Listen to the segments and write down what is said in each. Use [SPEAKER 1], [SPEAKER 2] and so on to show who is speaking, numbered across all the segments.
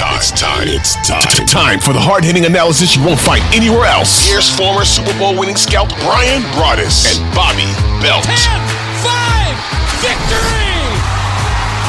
[SPEAKER 1] It's time. It's time. It's time. Time for the hard hitting analysis you won't find anywhere else. Here's former Super Bowl winning scout Bryan Broaddus and Bobby Belt.
[SPEAKER 2] 10 5 victory!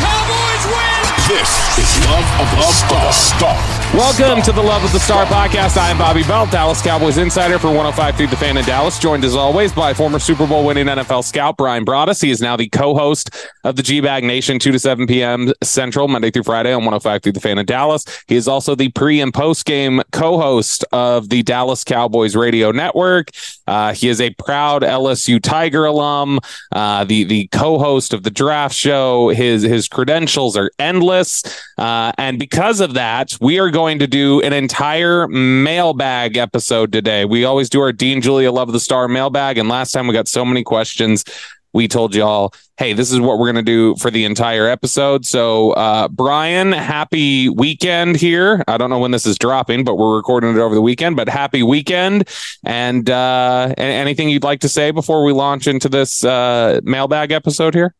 [SPEAKER 2] Cowboys win!
[SPEAKER 1] This is Love of the Star. Star.
[SPEAKER 3] Welcome to the Love of the Star podcast. I am Bobby Belt, Dallas Cowboys insider for 105 through the fan in Dallas, joined as always by former Super Bowl winning NFL scout Bryan Broaddus. He is now the co-host of the G-Bag Nation, 2 to 7 p.m. Central, Monday through Friday on 105 through the fan in Dallas. He is also the pre and post game co-host of the Dallas Cowboys radio network. Uh, he is a proud LSU Tiger alum, uh, the the co-host of the draft show. His his credentials are endless, uh, and because of that, we are going to do an entire mailbag episode today. We always do our Dean Julia Love the Star mailbag, and last time we got so many questions. We told y'all, hey, this is what we're going to do for the entire episode. So, uh, Bryan, happy weekend here. I don't know when this is dropping, but we're recording it over the weekend. But happy weekend. And uh, anything you'd like to say before we launch into this uh, mailbag episode here?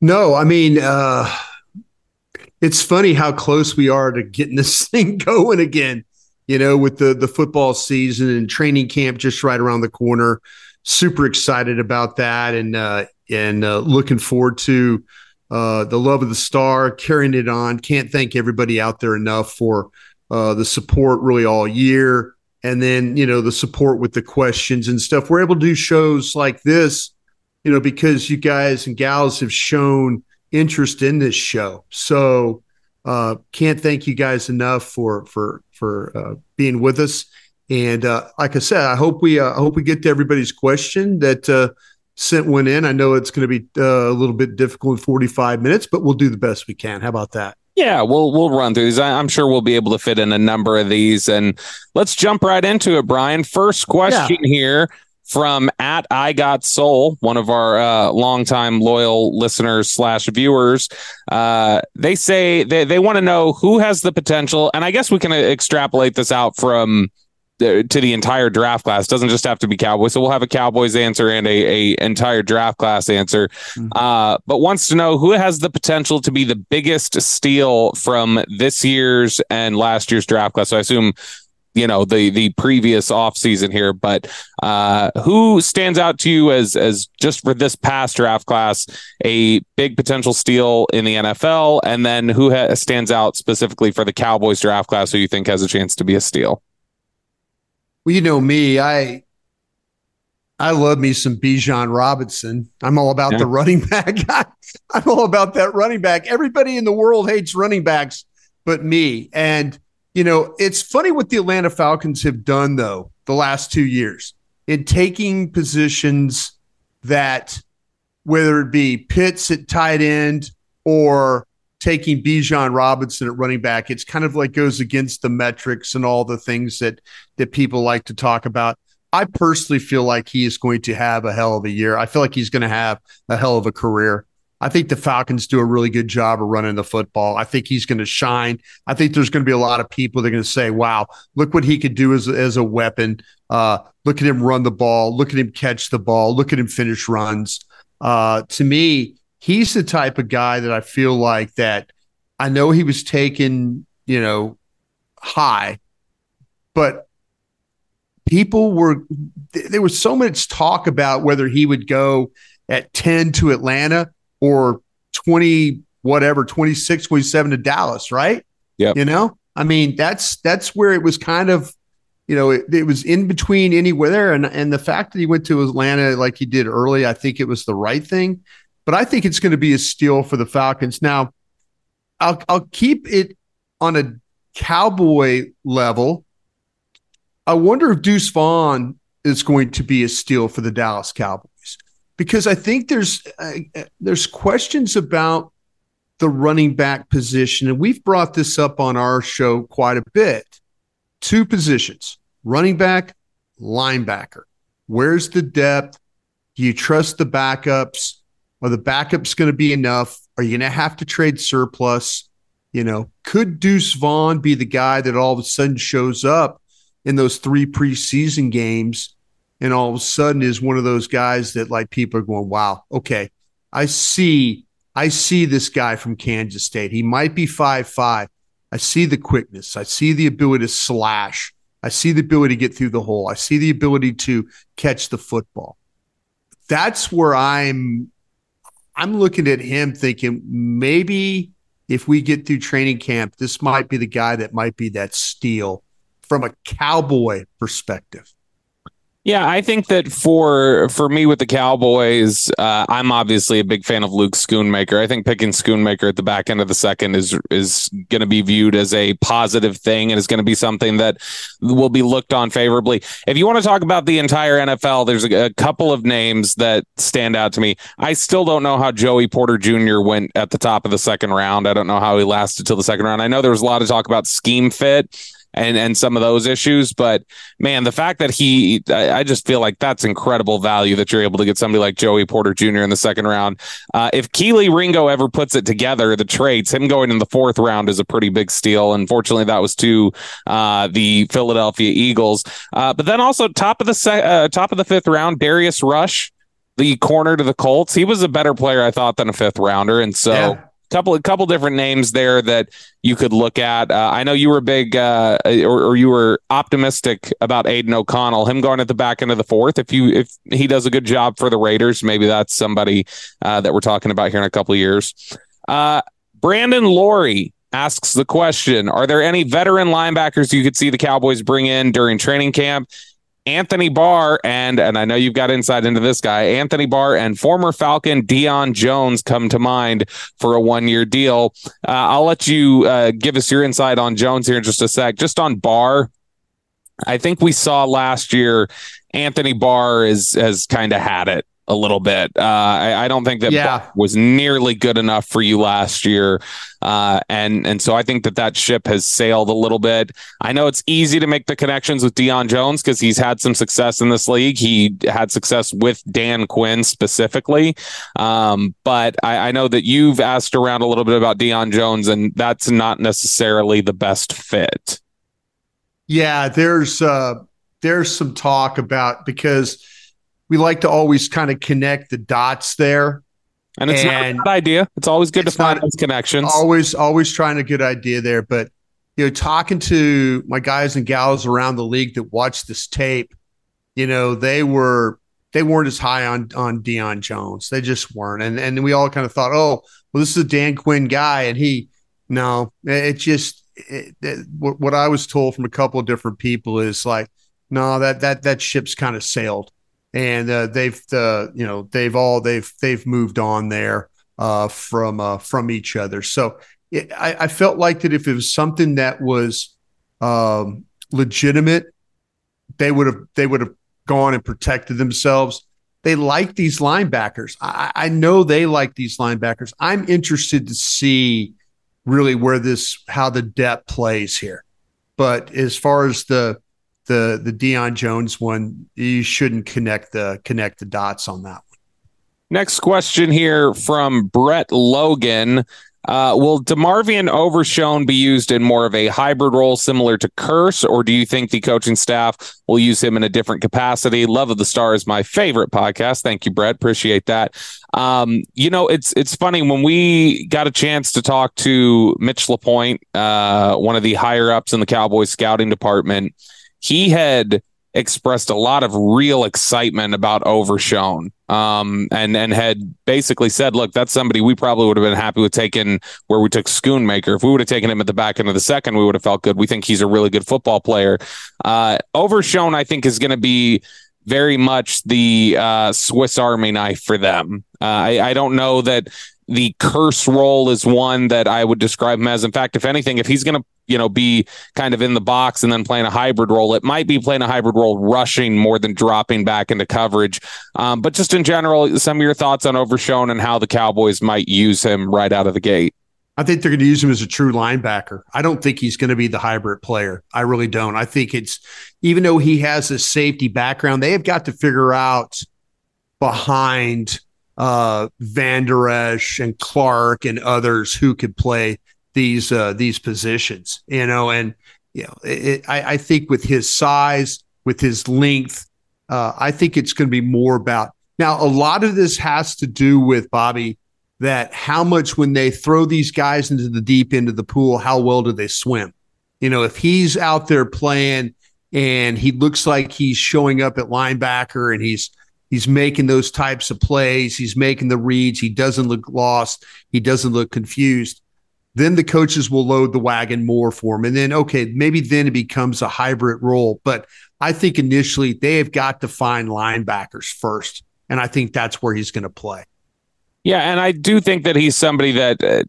[SPEAKER 4] No, I mean, uh, it's funny how close we are to getting this thing going again. You know, with the the football season and training camp just right around the corner. Super excited about that, and uh, and uh, looking forward to uh, the love of the star carrying it on. Can't thank everybody out there enough for uh, the support really all year, and then you know the support with the questions and stuff. We're able to do shows like this, you know, because you guys and gals have shown interest in this show. So uh, can't thank you guys enough for for for uh, being with us. And uh, like I said, I hope we uh, I hope we get to everybody's question that uh, sent one in. I know it's going to be uh, a little bit difficult in 45 minutes, but we'll do the best we can. How about that?
[SPEAKER 3] Yeah, we'll we'll run through these. I'm sure we'll be able to fit in a number of these, and let's jump right into it, Bryan. First question yeah. here from at I Got Soul, one of our uh, longtime loyal listeners slash viewers. Uh, they say they, they want to know who has the potential, and I guess we can extrapolate this out from to the entire draft class. It doesn't just have to be Cowboys. So we'll have a Cowboys answer and a, a entire draft class answer. Mm-hmm. Uh, but wants to know who has the potential to be the biggest steal from this year's and last year's draft class. So I assume you know the the previous off season here but uh who stands out to you as as just for this past draft class a big potential steal in the NFL and then who ha- stands out specifically for the Cowboys draft class who you think has a chance to be a steal
[SPEAKER 4] well you know me I I love me some Bijan Robinson. I'm all about yeah. the running back. I'm all about that running back. Everybody in the world hates running backs but me. And you know, it's funny what the Atlanta Falcons have done, though, the last two years in taking positions that, whether it be Pitts at tight end or taking Bijan Robinson at running back, it's kind of like goes against the metrics and all the things that that people like to talk about. I personally feel like he is going to have a hell of a year. I feel like he's going to have a hell of a career. I think the Falcons do a really good job of running the football. I think he's going to shine. I think there's going to be a lot of people that are going to say, wow, look what he could do as, as a weapon. Uh, look at him run the ball. Look at him catch the ball. Look at him finish runs. Uh, to me, he's the type of guy that I feel like that I know he was taken, you know, high, but people were there was so much talk about whether he would go at 10 to Atlanta or 20 whatever 26 27 to Dallas, right?
[SPEAKER 3] Yeah.
[SPEAKER 4] You know? I mean, that's that's where it was kind of you know, it, it, was in between anywhere and and the fact that he went to Atlanta like he did early, I think it was the right thing. But I think it's going to be a steal for the Falcons. Now, I'll I'll keep it on a cowboy level I wonder if Deuce Vaughn is going to be a steal for the Dallas Cowboys because I think there's uh, there's questions about the running back position, and we've brought this up on our show quite a bit. Two positions: running back, linebacker. Where's the depth? Do you trust the backups? Are the backups going to be enough? Are you going to have to trade surplus? You know, could Deuce Vaughn be the guy that all of a sudden shows up in those three preseason games and all of a sudden is one of those guys that like people are going, wow, okay, I see, I see this guy from Kansas State. He might be five five. I see the quickness. I see the ability to slash. I see the ability to get through the hole. I see the ability to catch the football. That's where I'm I'm looking at him thinking maybe if we get through training camp, this might be the guy that might be that steal from a cowboy perspective?
[SPEAKER 3] Yeah, I think that for for me with the Cowboys, uh, I'm obviously a big fan of Luke Schoonmaker. I think picking Schoonmaker at the back end of the second is is going to be viewed as a positive thing and is going to be something that will be looked on favorably. If you want to talk about the entire NFL, there's a, a couple of names that stand out to me. I still don't know how Joey Porter Jr. went at the top of the second round. I don't know how he lasted till the second round. I know there was a lot of talk about scheme fit and and some of those issues. But man, the fact that he, I, I, just feel like that's incredible value that you're able to get somebody like Joey Porter Jr. in the second round. Uh, if Kelee Ringo ever puts it together, the traits, him going in the fourth round is a pretty big steal. Unfortunately, that was to uh, the Philadelphia Eagles. Uh, but then also top of the se- uh, top of the fifth round, Darius Rush. The corner to the Colts. He was a better player, I thought, than a fifth rounder. And so yeah couple couple different names there that you could look at. Uh, I know you were big uh, or, or, you were optimistic about Aidan O'Connell, him going at the back end of the fourth. If you if he does a good job for the Raiders, maybe that's somebody uh, that we're talking about here in a couple years. Uh, Brandon Laurie asks the question: Are there any veteran linebackers you could see the Cowboys bring in during training camp? Anthony Barr and and I know you've got insight into this guy. Anthony Barr and former Falcon Deion Jones come to mind for a one year deal. Uh, I'll let you uh, give us your insight on Jones here in just a sec. Just on Barr, I think we saw last year Anthony Barr is has kind of had it a little bit. Uh, I, I, don't think that yeah. was nearly good enough for you last year, uh, and and so I think that that ship has sailed a little bit. I know it's easy to make the connections with Deion Jones because he's had some success in this league. He had success with Dan Quinn specifically, um, but I, I know that you've asked around a little bit about Deion Jones, and that's not necessarily the best fit.
[SPEAKER 4] Yeah, there's uh, there's some talk about because we like to always kind of connect the dots there.
[SPEAKER 3] And it's and not a good idea. It's always good to find those connections.
[SPEAKER 4] Always, always trying a good idea there. But you know, talking to my guys and gals around the league that watched this tape, you know, they were they weren't as high on on Deion Jones. They just weren't. And and we all kind of thought, oh, well, this is a Dan Quinn guy, and he no, it just it, it, what I was told from a couple of different people is like, no, that that that ship's kind of sailed and uh, they've uh, you know they've all they've they've moved on there uh, from uh, from each other. So it, I, I, felt like that if it was something that was um, legitimate, they would have they would have gone and protected themselves. They like these linebackers. I, I know they like these linebackers. I'm interested to see really where this how the depth plays here. But as far as the the the Deion Jones one, you shouldn't connect the connect the dots on that one.
[SPEAKER 3] Next question here from Brett Logan. Uh, will DeMarvion Overshown be used in more of a hybrid role similar to Kearse, or do you think the coaching staff will use him in a different capacity? Love of the Star is my favorite podcast. Thank you, Brett. Appreciate that. Um, you know, it's it's funny when we got a chance to talk to Mitch LaPointe, uh, one of the higher ups in the Cowboys scouting department he had expressed a lot of real excitement about Overshown. Um, and and had basically said, look, that's somebody we probably would have been happy with taking where we took Schoonmaker. If we would have taken him at the back end of the second, we would have felt good. We think he's a really good football player. Uh, Overshown, I think, is going to be very much the uh, Swiss Army knife for them. Uh, I, I don't know that the Kearse role is one that I would describe him as. In fact, if anything, if he's going to you know be kind of in the box and then playing a hybrid role, it might be playing a hybrid role, rushing more than dropping back into coverage. Um, but just in general, some of your thoughts on Overshown and how the Cowboys might use him right out of the gate.
[SPEAKER 4] I think they're going to use him as a true linebacker. I don't think he's going to be the hybrid player. I really don't. I think it's even though he has a safety background, they have got to figure out behind uh, Vander Esch and Clark and others who could play these uh, these positions. You know, and you know, it, I, I think with his size, with his length, uh, I think it's going to be more about now. A lot of this has to do with Bobby that how much when they throw these guys into the deep end of the pool, how well do they swim? You know, if he's out there playing and he looks like he's showing up at linebacker and he's He's making those types of plays. He's making the reads. He doesn't look lost. He doesn't look confused. Then the coaches will load the wagon more for him. And then, okay, maybe then it becomes a hybrid role. But I think initially they have got to find linebackers first. And I think that's where he's going to play.
[SPEAKER 3] Yeah. And I do think that he's somebody that uh,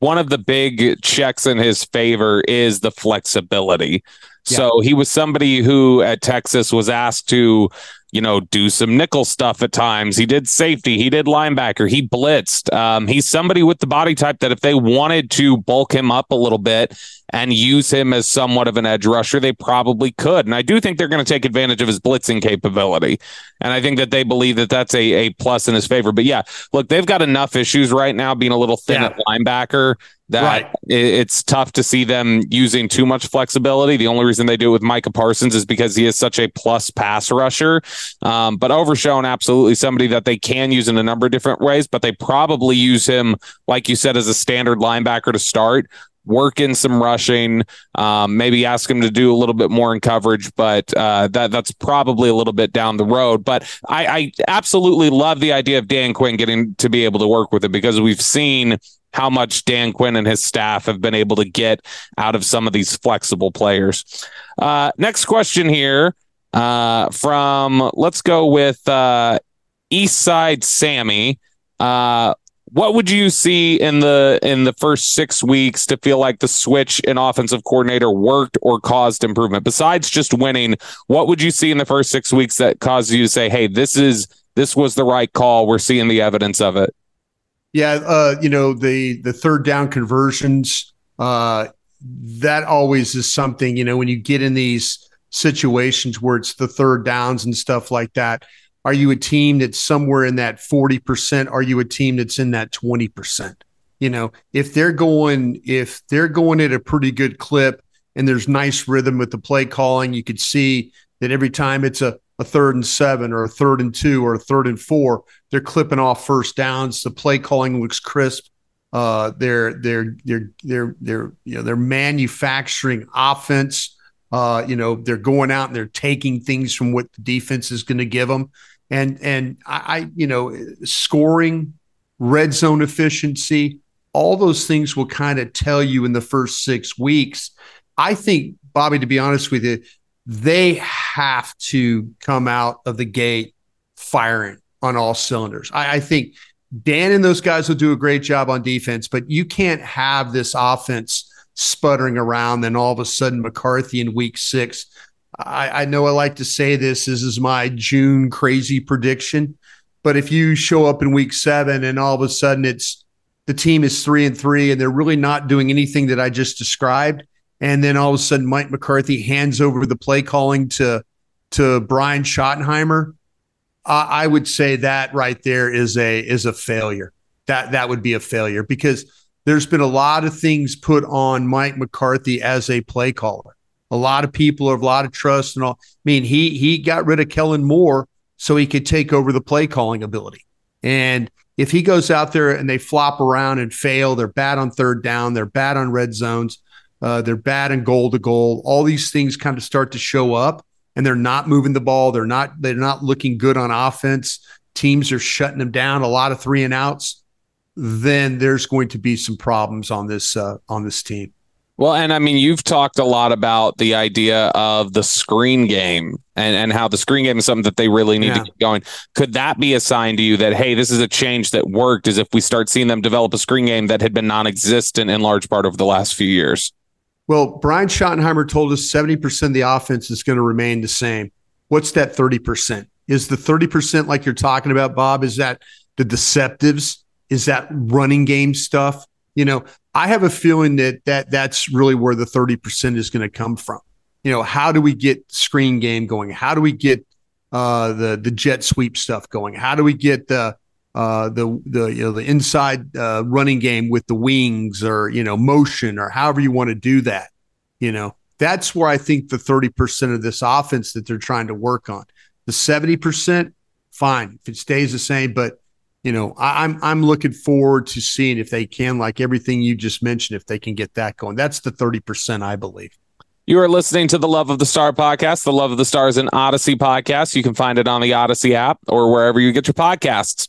[SPEAKER 3] one of the big checks in his favor is the flexibility. So he was somebody who at Texas was asked to you know, do some nickel stuff at times. He did safety, he did linebacker, he blitzed. Um, he's somebody with the body type that if they wanted to bulk him up a little bit and use him as somewhat of an edge rusher, they probably could. And I do think they're going to take advantage of his blitzing capability. And I think that they believe that that's a, a plus in his favor. But yeah, look, they've got enough issues right now being a little thin yeah. at linebacker that right. it's tough to see them using too much flexibility. The only reason they do it with Micah Parsons is because he is such a plus pass rusher. Um, but Overshown, absolutely somebody that they can use in a number of different ways, but they probably use him, like you said, as a standard linebacker to start. Work in some rushing, um, maybe ask him to do a little bit more in coverage, but uh, that that's probably a little bit down the road. But I, I absolutely love the idea of Dan Quinn getting to be able to work with it because we've seen how much Dan Quinn and his staff have been able to get out of some of these flexible players. Uh, next question here uh, from, let's go with uh, East Side Sammy. Uh, what would you see in the in the first six weeks to feel like the switch in offensive coordinator worked or caused improvement besides just winning what would you see in the first six weeks that caused you to say hey this is this was the right call we're seeing the evidence of it
[SPEAKER 4] yeah, uh, you know the the third down conversions. Uh, that always is something. You know, when you get in these situations where it's the third downs and stuff like that, are you a team that's somewhere in that forty percent? Are you a team that's in that twenty percent? You know, if they're going if they're going at a pretty good clip and there's nice rhythm with the play calling, you could see that every time it's a a third and seven or a third and two or a third and four. They're clipping off first downs. The play calling looks crisp. Uh, they're they're they're they're they're you know they're manufacturing offense. Uh, you know they're going out and they're taking things from what the defense is going to give them, and and I, I you know scoring, red zone efficiency, all those things will kind of tell you in the first six weeks. I think Bobby, to be honest with you, they have to come out of the gate firing on all cylinders. I, I, think Dan and those guys will do a great job on defense, but you can't have this offense sputtering around. Then all of a sudden, McCarthy in week six. I, I know I like to say this. This is my June crazy prediction. But if you show up in week seven and all of a sudden it's the team is three and three and they're really not doing anything that I just described, and then all of a sudden Mike McCarthy hands over the play calling to to Brian Schottenheimer, I would say that right there is a is a failure. That that would be a failure because there's been a lot of things put on Mike McCarthy as a play caller. A lot of people have a lot of trust and all. I mean, he he got rid of Kellen Moore so he could take over the play calling ability. And if he goes out there and they flop around and fail, they're bad on third down, they're bad on red zones Uh, they're bad in goal to goal. All these things kind of start to show up, and they're not moving the ball. They're not they're not looking good on offense. Teams are shutting them down. A lot of three and outs. Then there's going to be some problems on this uh, on this team.
[SPEAKER 3] Well, and I mean, you've talked a lot about the idea of the screen game and, and how the screen game is something that they really need yeah. to keep going. Could that be a sign to you that, hey, this is a change that worked as if we start seeing them develop a screen game that had been non existent in large part over the last few years?
[SPEAKER 4] Well, Brian Schottenheimer told us 70% of the offense is going to remain the same. What's that 30%? Is the 30% like you're talking about, Bob? Is that the deceptives? Is that running game stuff? You know, I have a feeling that that that's really where the 30% is going to come from. You know, how do we get screen game going? How do we get uh, the the jet sweep stuff going? How do we get the uh, the the you know the inside uh, running game with the wings or you know motion or however you want to do that? You know, that's where I think the 30% of this offense that they're trying to work on. The 70%, fine if it stays the same, but you know, I, am I'm, I'm looking forward to seeing if they can, like everything you just mentioned, if they can get that going. That's the 30%, I believe.
[SPEAKER 3] You are listening to the Love of the Star podcast. The Love of the Star is an Audacy podcast. You can find it on the Audacy app or wherever you get your podcasts.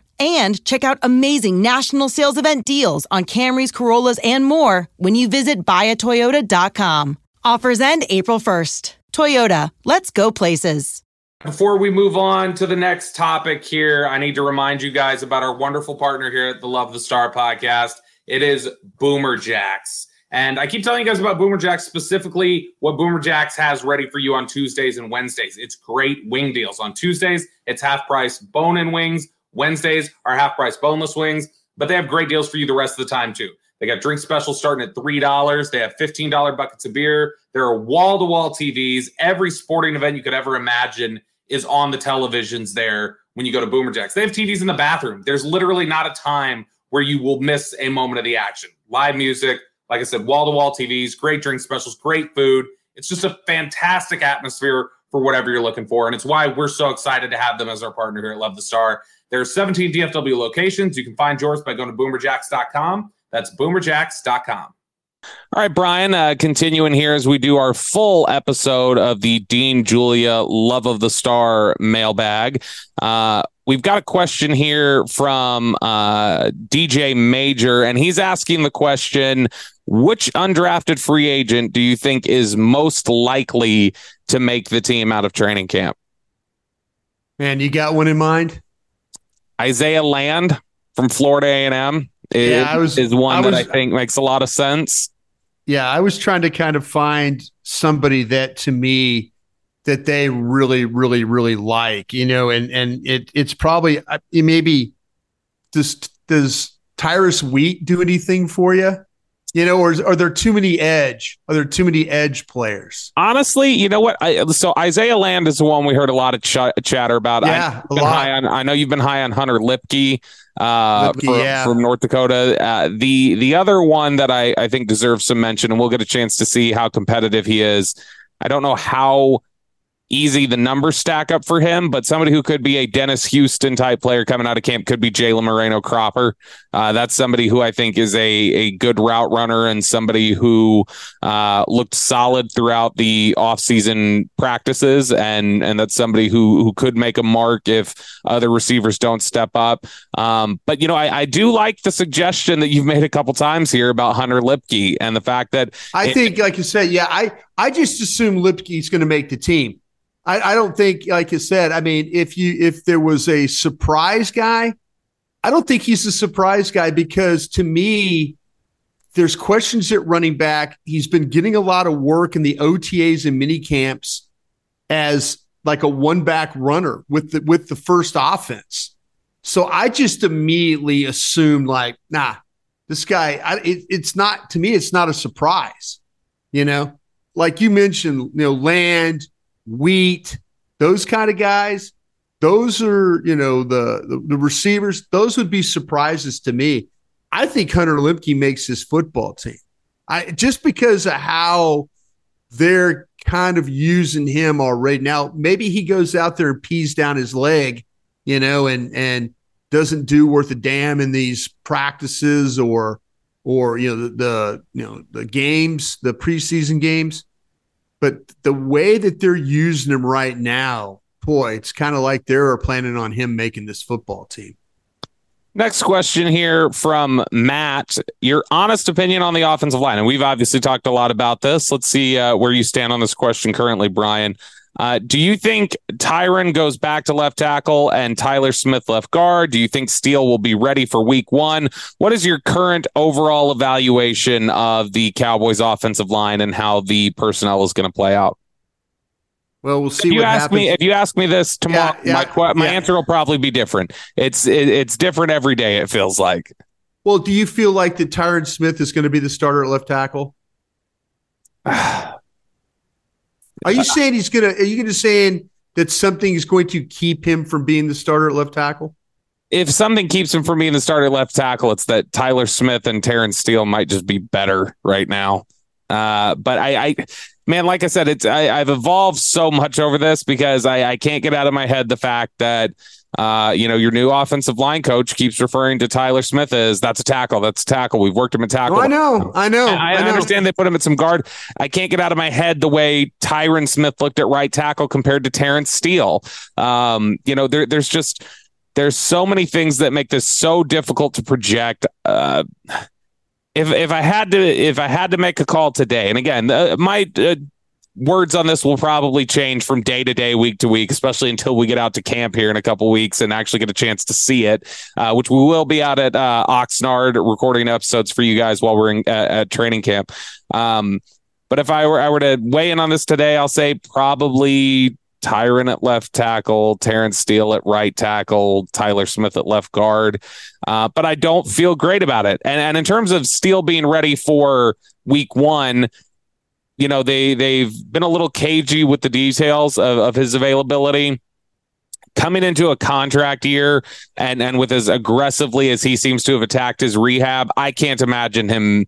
[SPEAKER 5] and check out amazing national sales event deals on Camrys, Corollas, and more when you visit buyatoyota.com. Offers end April 1st. Toyota, let's go places.
[SPEAKER 3] Before we move on to the next topic here, I need to remind you guys about our wonderful partner here at the Love the Star podcast. It is Boomer Jacks. And I keep telling you guys about Boomer Jacks, specifically what Boomer Jacks has ready for you on Tuesdays and Wednesdays. It's great wing deals. On Tuesdays, it's half price bone in wings. Wednesdays are half price boneless wings, but they have great deals for you the rest of the time too. They got drink specials starting at $3. They have $15 buckets of beer. There are wall to wall TVs. Every sporting event you could ever imagine is on the televisions there when you go to Boomer Jacks. They have TVs in the bathroom. There's literally not a time where you will miss a moment of the action. Live music, like I said, wall to wall TVs, great drink specials, great food. It's just a fantastic atmosphere for whatever you're looking for. And it's why we're so excited to have them as our partner here at Love the Star. There are 17 DFW locations. You can find yours by going to boomerjacks.com. That's boomerjacks.com. All right, Bryan, uh, continuing here as we do our full episode of the Dean Julia Love of the Star mailbag. Uh, we've got a question here from uh, DJ Major, and he's asking the question Which undrafted free agent do you think is most likely to make the team out of training camp?
[SPEAKER 4] Man, you got one in mind?
[SPEAKER 3] Isaiah Land from Florida A&M is, yeah, I was, is one I was, that I think makes a lot of sense.
[SPEAKER 4] Yeah, I was trying to kind of find somebody that to me that they really, really, really like, you know, and and it it's probably uh, it maybe does does Tyrus Wheat do anything for you? You know, or are there too many edge? Are there too many edge players?
[SPEAKER 3] Honestly, you know what? I, so Isaiah Land is the one we heard a lot of ch- chatter about.
[SPEAKER 4] Yeah,
[SPEAKER 3] I, high on, I know you've been high on Hunter Luepke, uh,
[SPEAKER 4] Luepke,
[SPEAKER 3] from,
[SPEAKER 4] yeah.
[SPEAKER 3] from North Dakota. Uh, the the other one that I, I think deserves some mention, and we'll get a chance to see how competitive he is. I don't know how easy the numbers stack up for him, but somebody who could be a Dennis Houston type player coming out of camp could be Jalen Moreno Cropper. Uh, that's somebody who I think is a a good route runner and somebody who uh, looked solid throughout the offseason practices, and and that's somebody who who could make a mark if other receivers don't step up. Um, but you know, I, I do like the suggestion that you've made a couple times here about Hunter Luepke and the fact that
[SPEAKER 4] I
[SPEAKER 3] it-
[SPEAKER 4] think, like you said, yeah, I I just assume Luepke's going to make the team. I, I don't think, like you said, I mean, if you if there was a surprise guy, I don't think he's a surprise guy because to me, there's questions at running back. He's been getting a lot of work in the OTAs and mini camps as like a one back runner with the with the first offense. So I just immediately assumed like, nah, this guy. I, it, it's not to me. It's not a surprise. You know, like you mentioned, you know, land, wheat, those kind of guys. Those are you know the the, the receivers. Those would be surprises to me. I think Hunter Luepke makes his football team. I just because of how they're kind of using him already. Now, maybe he goes out there and pees down his leg, you know, and and doesn't do worth a damn in these practices or or you know the, the you know the games, the preseason games. But the way that they're using him right now, boy, it's kind of like they're planning on him making this football team.
[SPEAKER 3] Next question here from Matt. Your honest opinion on the offensive line. And we've obviously talked a lot about this. Let's see uh, where you stand on this question currently, Bryan. Uh, do you think Tyron goes back to left tackle and Tyler Smith left guard? Do you think Steele will be ready for week one? What is your current overall evaluation of the Cowboys offensive line and how the personnel is going to play out?
[SPEAKER 4] Well, we'll see
[SPEAKER 3] if you
[SPEAKER 4] what
[SPEAKER 3] ask
[SPEAKER 4] happens.
[SPEAKER 3] me if you ask me this tomorrow,
[SPEAKER 4] Yeah, yeah,
[SPEAKER 3] my
[SPEAKER 4] yeah.
[SPEAKER 3] answer will probably be different. It's it, it's different every day. It feels like.
[SPEAKER 4] well, do you feel like that Tyron Smith is going to be the starter at left tackle? Are you saying he's gonna? Are you to saying that something is going to keep him from being the starter at left tackle?
[SPEAKER 3] if something keeps him from being the starter left tackle, it's that Tyler Smith and Terrence Steele might just be better right now. Uh, but I, I, man, like I said, it's I, I've evolved so much over this because I, I can't get out of my head the fact that uh, you know, your new offensive line coach keeps referring to Tyler Smith as that's a tackle, that's a tackle. We've worked him a tackle.
[SPEAKER 4] Oh, I know, I know,
[SPEAKER 3] I,
[SPEAKER 4] I know.
[SPEAKER 3] understand they put him at some guard. I can't get out of my head the way Tyron Smith looked at right tackle compared to Terrence Steele. Um, you know, there, there's just there's so many things that make this so difficult to project. Uh, if if I had to if I had to make a call today, and again, uh, my uh, words on this will probably change from day to day, week to week, especially until we get out to camp here in a couple weeks and actually get a chance to see it, uh, which we will be out at uh, Oxnard recording episodes for you guys while we're in, at training camp. Um, but if I were I were to weigh in on this today, I'll say probably Tyron at left tackle, Terrence Steele at right tackle, Tyler Smith at left guard. Uh, but I don't feel great about it. And and in terms of Steele being ready for week one, you know, they they've been a little cagey with the details of, of his availability. Coming into a contract year and and with as aggressively as he seems to have attacked his rehab, I can't imagine him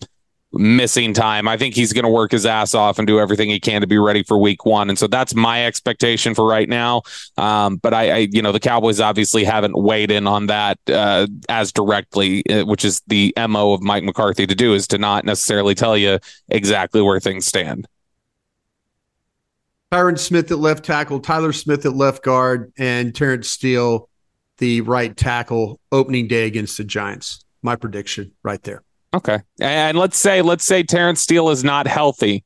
[SPEAKER 3] missing time. I think he's going to work his ass off and do everything he can to be ready for week one. And so that's my expectation for right now. Um, but I, I, you know, the Cowboys obviously haven't weighed in on that uh, as directly, uh, which is the MO of Mike McCarthy to do is to not necessarily tell you exactly where things stand.
[SPEAKER 4] Tyron Smith at left tackle, Tyler Smith at left guard, and Terrence Steele, the right tackle, opening day against the Giants. My prediction right there.
[SPEAKER 3] Okay. And let's say let's say Terrence Steele is not healthy.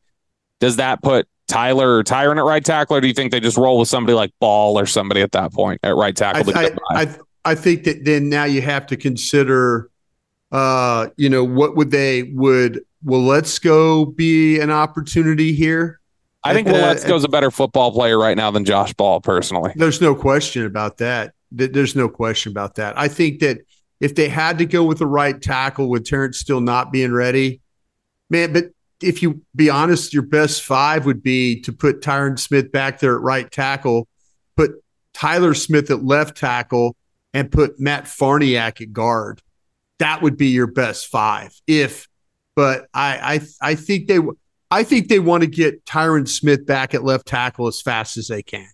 [SPEAKER 3] Does that put Tyler or Tyron at right tackle, or do you think they just roll with somebody like Ball or somebody at that point at right tackle? to
[SPEAKER 4] I,
[SPEAKER 3] by?
[SPEAKER 4] I, I, I think that then now you have to consider, uh, you know, what would they would well Let's Go be an opportunity here?
[SPEAKER 3] I think
[SPEAKER 4] Uh,
[SPEAKER 3] Let's a better football player right now than Josh Ball, personally.
[SPEAKER 4] There's no question about that. There's no question about that. I think that if they had to go with the right tackle with Terrence Steele not being ready, man, but if you be honest, your best five would be to put Tyron Smith back there at right tackle, put Tyler Smith at left tackle, and put Matt Farniok at guard. That would be your best five. If, but I I I think they I think they want to get Tyron Smith back at left tackle as fast as they can.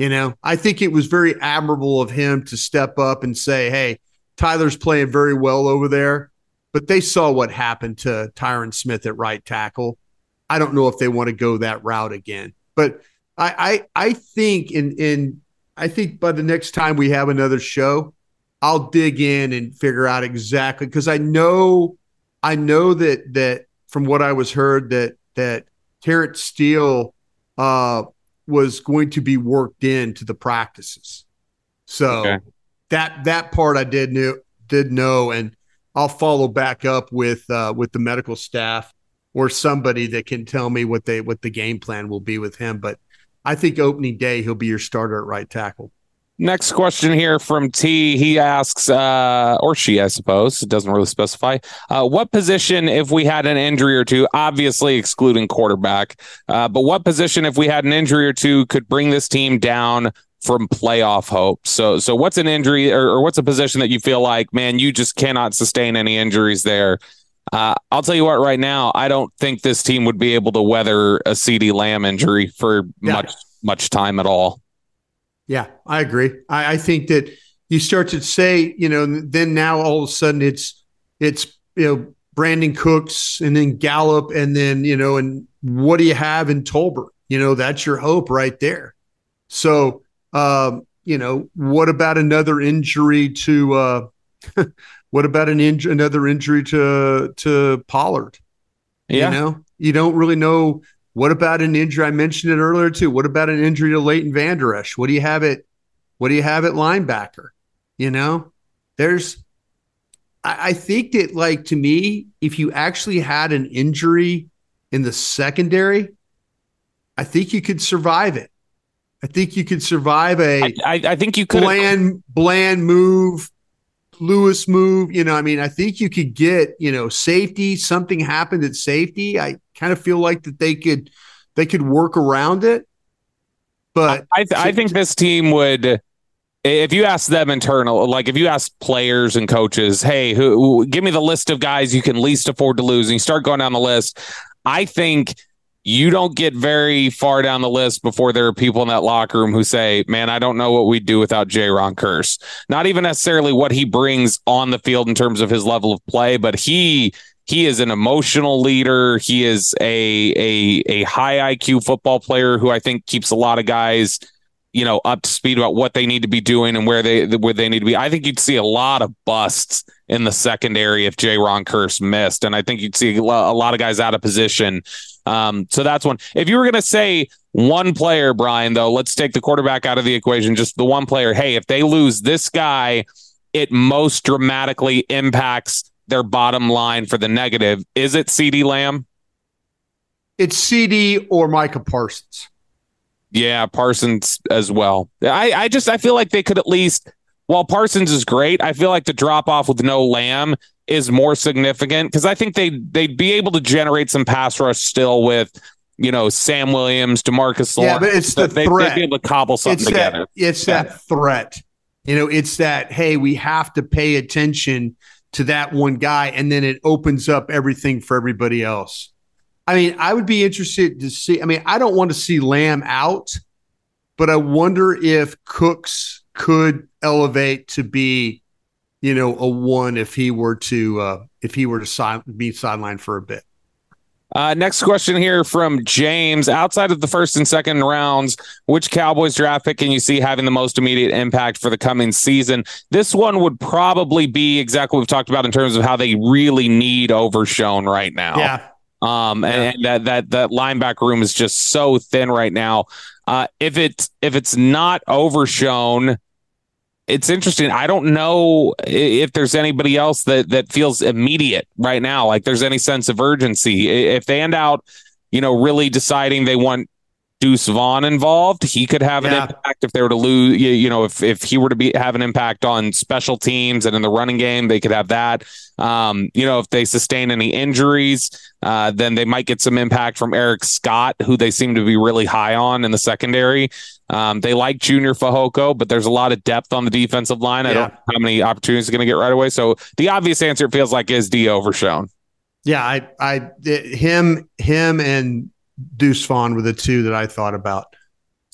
[SPEAKER 4] You know, I think it was very admirable of him to step up and say, "Hey, Tyler's playing very well over there." But they saw what happened to Tyron Smith at right tackle. I don't know if they want to go that route again. But I I, I think in in I think by the next time we have another show, I'll dig in and figure out exactly because I know I know that that from what I was heard that that Terrence Steele uh, was going to be worked into the practices. So okay. that that part I did knew did know, and I'll follow back up with uh, with the medical staff or somebody that can tell me what they what the game plan will be with him. But I think opening day he'll be your starter at right tackle.
[SPEAKER 3] Next question here from T. He asks, uh, or she, I suppose, it doesn't really specify. Uh, what position, if we had an injury or two, obviously excluding quarterback, uh, but what position, if we had an injury or two, could bring this team down from playoff hope? So, so what's an injury or, or what's a position that you feel like, man, you just cannot sustain any injuries there? Uh, I'll tell you what, right now, I don't think this team would be able to weather a CeeDee Lamb injury for yeah. much much time at all.
[SPEAKER 4] Yeah, I agree. I, I, think that you start to say, you know, then now all of a sudden it's it's you know Brandin Cooks and then Gallup and then you know and what do you have in Tolbert? You know, that's your hope right there. So, um, you know, what about another injury to uh, what about an inj- another injury to to Pollard? Yeah. You know, you don't really know what about an injury? I mentioned it earlier too. What about an injury to Leighton Vander Esch? What do you have it? What do you have at linebacker? You know, there's. I, I think that, like to me, if you actually had an injury in the secondary, I think you could survive it. I think you could survive a.
[SPEAKER 3] I, I, I think you could
[SPEAKER 4] bland bland move, Lewis move. You know, I mean, I think you could get you know safety. Something happened at safety. I kind of feel like that they could they could work around it. But
[SPEAKER 3] I, th- I think this team would if you ask them internal, like if you ask players and coaches, hey, who, who, give me the list of guys you can least afford to lose, and you start going down the list, I think you don't get very far down the list before there are people in that locker room who say, "Man, I don't know what we'd do without Jayron Kearse." Not even necessarily what he brings on the field in terms of his level of play, but he he is an emotional leader. He is a a a high IQ football player who I think keeps a lot of guys, you know, up to speed about what they need to be doing and where they where they need to be. I think you'd see a lot of busts in the secondary if Jayron Kearse missed, and I think you'd see a lot of guys out of position. Um, so that's one. If you were going to say one player, Bryan, though, let's take the quarterback out of the equation. Just the one player. Hey, if they lose this guy, it most dramatically impacts their bottom line for the negative. Is it CeeDee Lamb?
[SPEAKER 4] It's CeeDee or Micah Parsons.
[SPEAKER 3] Yeah, Parsons as well. I, I just I feel like they could at least while Parsons is great, I feel like the drop off with no Lamb is more significant because I think they they'd be able to generate some pass rush still with you know Sam Williams, Demarcus Lawrence.
[SPEAKER 4] Yeah, but it's the they, threat.
[SPEAKER 3] They'd be able to cobble something
[SPEAKER 4] it's
[SPEAKER 3] together.
[SPEAKER 4] That, it's yeah. that threat. You know, it's that hey, we have to pay attention to that one guy, and then it opens up everything for everybody else. I mean, I would be interested to see. I mean, I don't want to see Lamb out, but I wonder if Cooks could elevate to be, you know, a one if he were to uh, if he were to side, be sidelined for a bit.
[SPEAKER 3] Uh, next question here from James. Outside of the first and second rounds, which Cowboys draft pick can you see having the most immediate impact for the coming season? This one would probably be exactly what we've talked about in terms of how they really need Overshown right now.
[SPEAKER 4] Yeah.
[SPEAKER 3] Um, and, that that that linebacker room is just so thin right now. Uh, if it's if it's not Overshown, it's interesting. I don't know if there's anybody else that that feels immediate right now. Like there's any sense of urgency. If they end out, you know, really deciding they want Deuce Vaughn involved, he could have an impact if they were to lose. You, you know, if if he were to be have an impact on special teams and in the running game, they could have that. Um, you know, if they sustain any injuries, uh, then they might get some impact from Eric Scott, who they seem to be really high on in the secondary. Um, they like Junior Fehoko, but there's a lot of depth on the defensive line. I
[SPEAKER 4] Yeah.
[SPEAKER 3] don't know how many opportunities he's going to get right away. So the obvious answer it feels like is D Overshown.
[SPEAKER 4] Yeah, I, I, it- him, him, and Deuce Vaughn were the two that I thought about,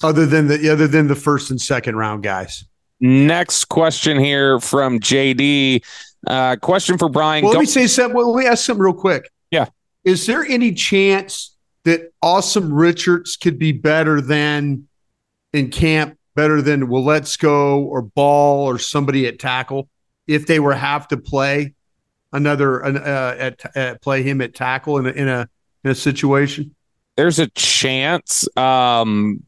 [SPEAKER 4] other than the other than the first and second round guys.
[SPEAKER 3] Next question here from JD. Uh, question for Bryan.
[SPEAKER 4] Well,
[SPEAKER 3] Go-
[SPEAKER 4] let me say something. Well, let me ask something real quick.
[SPEAKER 3] Yeah.
[SPEAKER 4] Is there any chance that Asim Richards could be better than in camp, better than Waletzko or Ball or somebody at tackle if they were have to play another uh, at, at play him at tackle in a, in a in a situation?
[SPEAKER 3] There's a chance. Um,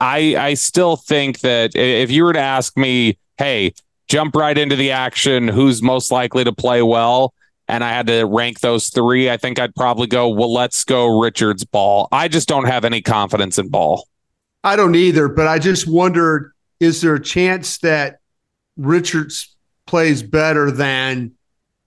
[SPEAKER 3] I I still think that if you were to ask me, hey, jump right into the action, who's most likely to play well, and I had to rank those three, I think I'd probably go. Well, let's go Richards Ball. I just don't have any confidence in Ball.
[SPEAKER 4] I don't either, but I just wondered: is there a chance that Richards plays better than,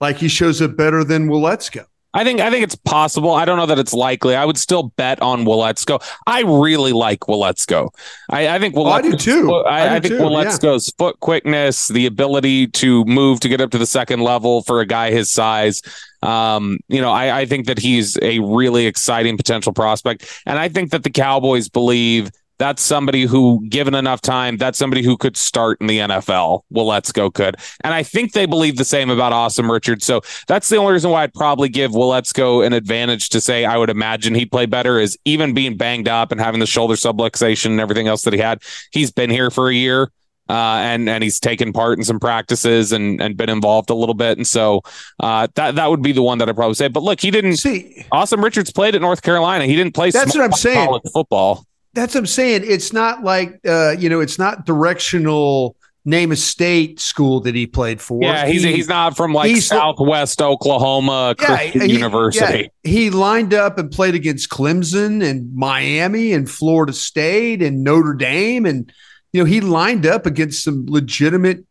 [SPEAKER 4] like he shows up better than Waletzko?
[SPEAKER 3] I think I think it's possible. I don't know that it's likely. I would still bet on Waletzko. I really like Waletzko. I, I think
[SPEAKER 4] Oh, I do too.
[SPEAKER 3] foot- I,
[SPEAKER 4] I
[SPEAKER 3] I think
[SPEAKER 4] too,
[SPEAKER 3] Waletzko's foot quickness, the ability to move to get up to the second level for a guy his size. Um, you know, I, I think that he's a really exciting potential prospect, and I think that the Cowboys believe that's somebody who, given enough time, that's somebody who could start in the NFL. Waletzko could, and I think they believe the same about Asim Richards. So that's the only reason why I'd probably give Waletzko an advantage to say I would imagine he'd play better is even being banged up and having the shoulder subluxation and everything else that he had. He's been here for a year. Uh, and and he's taken part in some practices and and been involved a little bit, and so uh, that that would be the one that I'd probably say. But look, he didn't.
[SPEAKER 4] See,
[SPEAKER 3] Asim Richards played at North Carolina. He didn't play.
[SPEAKER 4] That's what I'm saying.
[SPEAKER 3] football.
[SPEAKER 4] That's what I'm saying. It's not like uh, you know, it's not directional name a state school that he played for.
[SPEAKER 3] Yeah, he's
[SPEAKER 4] He-
[SPEAKER 3] he's not from like Southwest Oklahoma Christian
[SPEAKER 4] he-
[SPEAKER 3] University.
[SPEAKER 4] yeah, he lined up and played against Clemson and Miami and Florida State and Notre Dame, and you know he lined up against some legitimate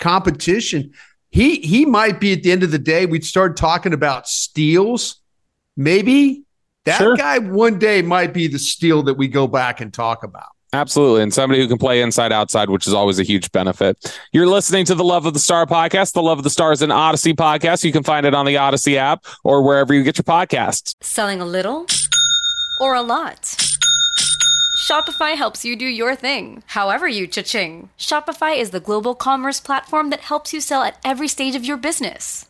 [SPEAKER 4] competition. He he might be at the end of the day. We'd start talking about steals, maybe. That
[SPEAKER 3] Sure.
[SPEAKER 4] guy one day might be the steal that we go back and talk about.
[SPEAKER 3] Absolutely. And somebody who can play inside outside, which is always a huge benefit. You're listening to the Love of the Star podcast. The Love of the Star is an Audacy podcast. You can find it on the Audacy app or wherever you get your podcasts.
[SPEAKER 6] Selling a little or a lot? Shopify helps you do your thing, however you cha-ching. Shopify is the global commerce platform that helps you sell at every stage of your business.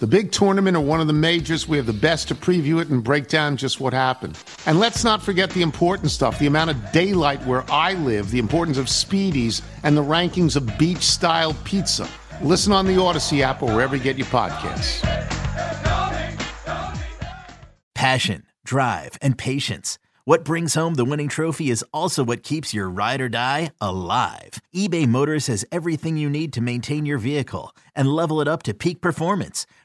[SPEAKER 7] the big tournament, or one of the majors, we have the best to preview it and break down just what happened. And let's not forget the important stuff the amount of daylight where I live, the importance of speedies, and the rankings of beach style pizza. Listen on the Audacy app or wherever you get your podcasts.
[SPEAKER 8] Passion, drive, and patience. What brings home the winning trophy is also what keeps your ride or die alive. eBay Motors has everything you need to maintain your vehicle and level it up to peak performance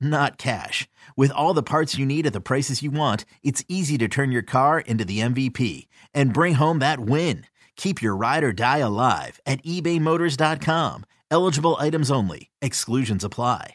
[SPEAKER 8] not cash. With all the parts you need at the prices you want, it's easy to turn your car into the MVP and bring home that win. Keep your ride or die alive at ebaymotors.com. Eligible items only, exclusions apply.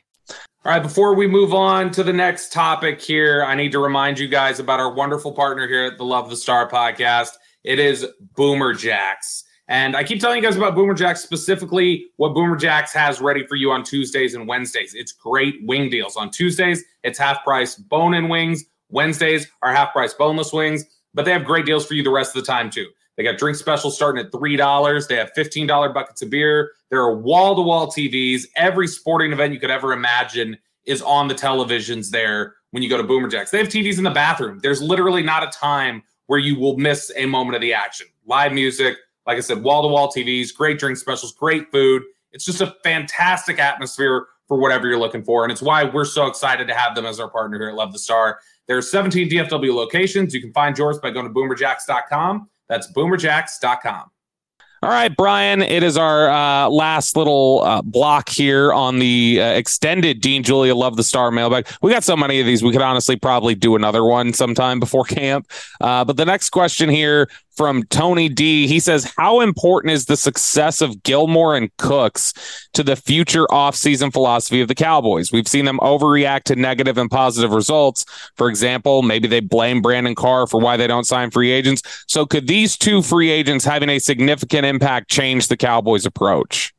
[SPEAKER 3] All right, before we move on to the next topic here, I need to remind you guys about our wonderful partner here at the Love the Star podcast. It is Boomer Jacks. And I keep telling you guys about Boomer Jacks, specifically what Boomer Jacks has ready for you on Tuesdays and Wednesdays. It's great wing deals. On Tuesdays, it's half price bone in wings. Wednesdays are half price boneless wings, but they have great deals for you the rest of the time, too. They got drink specials starting at $3. They have $15 buckets of beer. There are wall to wall TVs. Every sporting event you could ever imagine is on the televisions there when you go to Boomer Jacks. They have TVs in the bathroom. There's literally not a time where you will miss a moment of the action. Live music, like I said, wall to wall TVs, great drink specials, great food. It's just a fantastic atmosphere for whatever you're looking for. And it's why we're so excited to have them as our partner here at Love the Star. There are 17 DFW locations. You can find yours by going to boomerjacks.com. That's boomerjacks.com. All right, Bryan, it is our uh, last little uh, block here on the uh, extended Dean Julia Love the Star mailbag. We got so many of these, we could honestly probably do another one sometime before camp. Uh, but the next question here from Tony D. He says, How important is the success of Gilmore and Cooks to the future offseason philosophy of the Cowboys? We've seen them overreact to negative and positive results. For example, maybe they blame Brandon Carr for why they don't sign free agents. So, could these two free agents having a significant impact change the Cowboys' approach?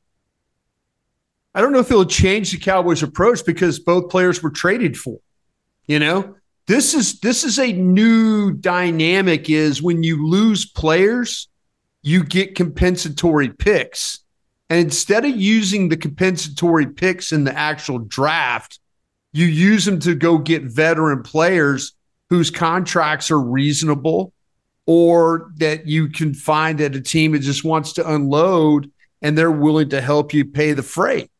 [SPEAKER 4] I don't know if it'll change the Cowboys' approach because both players were traded for. You know, this is this is a new dynamic is when you lose players you get compensatory picks and instead of using the compensatory picks in the actual draft you use them to go get veteran players whose contracts are reasonable or that you can find that a team that just wants to unload and they're willing to help you pay the freight.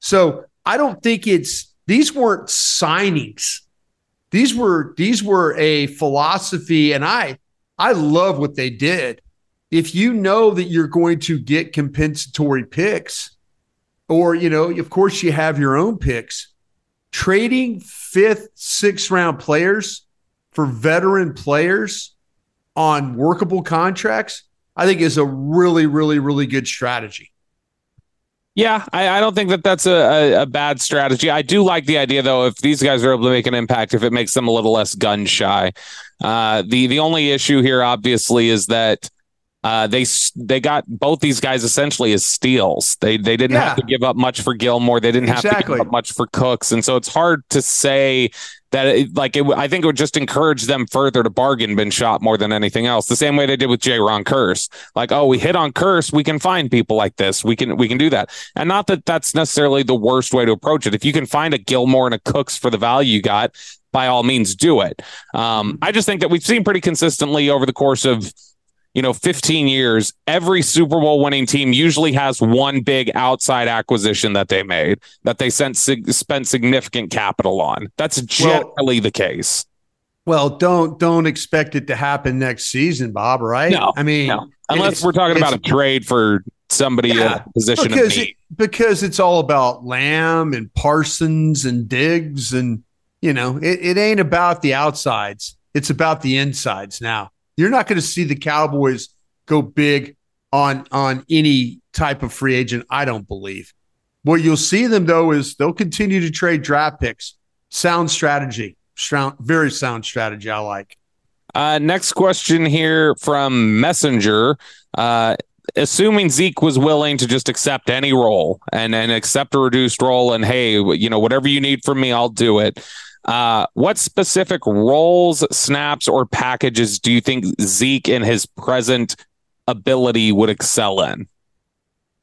[SPEAKER 4] So i don't think it's these weren't signings. These were these were a philosophy, and I I love what they did. If you know that you're going to get compensatory picks, or you know, of course you have your own picks, trading fifth, sixth round players for veteran players on workable contracts, I think is a really, really, really good strategy.
[SPEAKER 3] Yeah, I, I, don't think that that's a, a, a, bad strategy. I do like the idea, though, if these guys are able to make an impact, if it makes them a little less gun shy. Uh, the the only issue here, obviously, is that uh, they they got both these guys essentially as steals. They they didn't yeah. have to give up much for Gilmore. They didn't exactly. have to give up much for Cooks, and so it's hard to say that it, like it, I think it would just encourage them further to bargain bin shot more than anything else. The same way they did with Jayron Kearse, Like, oh, we hit on Kearse, we can find people like this. We can we can do that. And not that that's necessarily the worst way to approach it. If you can find a Gilmore and a Cooks for the value you got, by all means do it. Um, I just think that we've seen pretty consistently over the course of you know 15 years every super bowl winning team usually has one big outside acquisition that they made that they sent spent significant capital on. That's generally well, the case.
[SPEAKER 4] Well don't don't expect it to happen next season bob right?
[SPEAKER 3] No
[SPEAKER 4] i mean
[SPEAKER 3] no. unless we're talking about a trade for somebody yeah, in a position
[SPEAKER 4] because, it, because it's all about lamb and parsons and diggs and you know it, it ain't about the outsides. It's about the insides now you're not going to see the Cowboys go big on on any type of free agent. I don't believe. What you'll see them though is they'll continue to trade draft picks. Sound strategy, sound, very sound strategy. I like.
[SPEAKER 3] Uh, next question here from Messenger. Uh, assuming Zeke was willing to just accept any role and and accept a reduced role, and hey, you know whatever you need from me, I'll do it. Uh, what specific roles, snaps, or packages do you think Zeke in his present ability would excel in?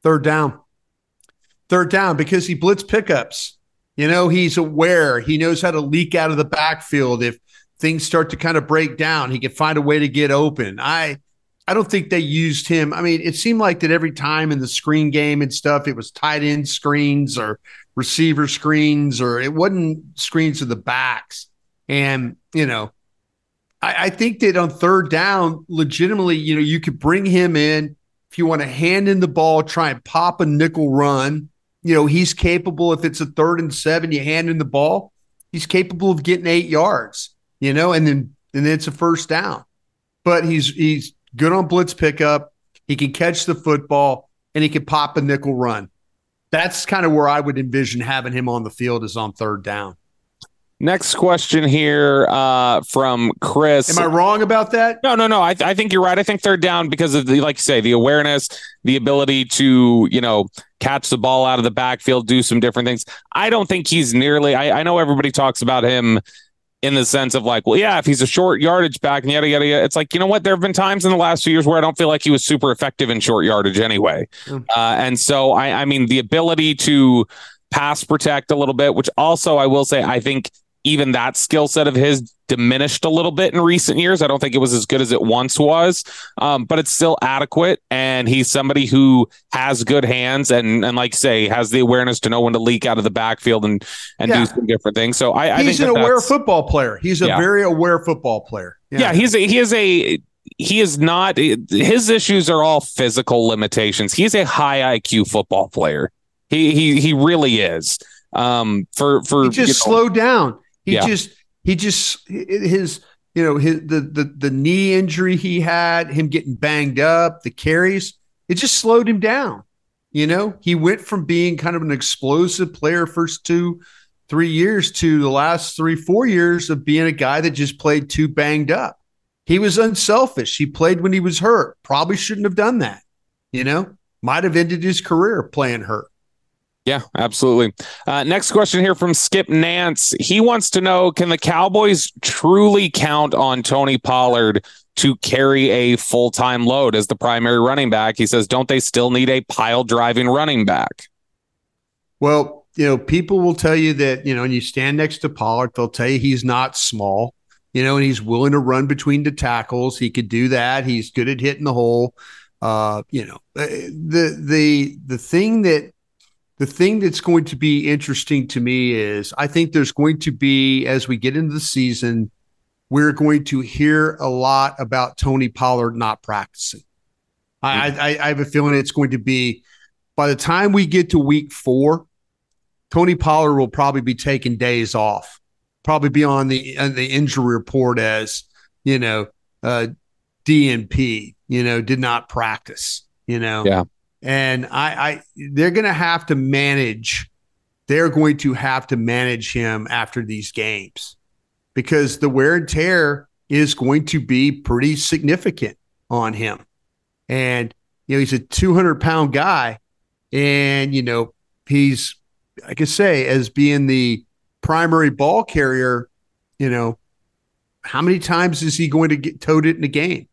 [SPEAKER 4] Third down. third down because he blitz pickups. You know, he's aware. He knows how to leak out of the backfield if things start to kind of break down. He can find a way to get open. I I don't think they used him. I mean, it seemed like that every time in the screen game and stuff, it was tight end screens or receiver screens, or it wasn't screens to the backs. And, you know, I, I think that on third down, legitimately, you know, you could bring him in if you want to hand in the ball, try and pop a nickel run. You know, he's capable. If it's a third and seven, you hand in the ball, he's capable of getting eight yards, you know, and then and then it's a first down. But he's he's good on blitz pickup. He can catch the football and he can pop a nickel run. That's kind of where I would envision having him on the field is on third down.
[SPEAKER 3] Next question here uh, from Chris.
[SPEAKER 4] Am I wrong about that?
[SPEAKER 3] No, no, no. I, th- I think you're right. I think third down because of the, like you say, the awareness, the ability to, you know, catch the ball out of the backfield, do some different things. I don't think he's nearly. I, I know everybody talks about him in the sense of like, well, yeah, if he's a short yardage back and yada yada yada, it's like you know what? There have been times in the last few years where I don't feel like he was super effective in short yardage anyway, mm. uh, and so I, I mean the ability to pass protect a little bit, which also I will say I think even that skill set of his diminished a little bit in recent years. I don't think it was as good as it once was, um, but it's still adequate. And he's somebody who has good hands and and like say has the awareness to know when to leak out of the backfield and and yeah. do some different things. So I, I
[SPEAKER 4] he's
[SPEAKER 3] an
[SPEAKER 4] aware football player. He's a yeah. very aware football player.
[SPEAKER 3] Yeah. yeah, he's a, he is a he is not his issues are all physical limitations. He's a high IQ football player. He he he really is. Um, for for
[SPEAKER 4] he just you know, slow down he yeah. just he just his you know his the, the the knee injury he had, him getting banged up, the carries, it just slowed him down. You know, he went from being kind of an explosive player first two, three years to the last three, four years of being a guy that just played too banged up. He was unselfish. He played when he was hurt. Probably shouldn't have done that. You know, might have ended his career playing hurt.
[SPEAKER 3] Yeah, absolutely. Uh, next question here from Skip Nance. He wants to know Can the Cowboys truly count on Tony Pollard to carry a full time load as the primary running back? He says, Don't they still need a pile driving running back?
[SPEAKER 4] Well, you know, people will tell you that, you know, when you stand next to Pollard, they'll tell you he's not small, you know, and he's willing to run between the tackles. He could do that. He's good at hitting the hole. Uh, you know, uh, the the the thing that the thing that's going to be interesting to me is I think there's going to be, as we get into the season, we're going to hear a lot about Tony Pollard not practicing. I, I, I have a feeling it's going to be by the time we get to week four, Tony Pollard will probably be taking days off, probably be on the on the injury report as you know uh, DNP. You know, did not practice. You know,
[SPEAKER 3] yeah
[SPEAKER 4] and I, I they're going to have to manage. They're going to have to manage him after these games because the wear and tear is going to be pretty significant on him. And you know he's a 200 pound guy, and you know he's I could say as being the primary ball carrier. You know how many times is he going to get towed it in a game?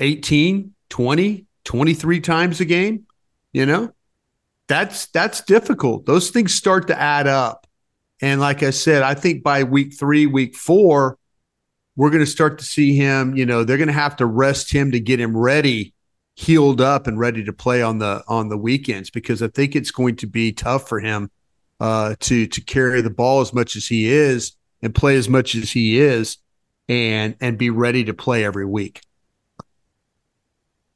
[SPEAKER 4] 18, 20, 23 times a game? You know, that's that's difficult. Those things start to add up. And like I said, I think by week three, week four, we're going to start to see him. You know, they're going to have to rest him to get him ready, healed up, and ready to play on the on the weekends because I think it's going to be tough for him uh, to to carry the ball as much as he is and play as much as he is, and and be ready to play every week.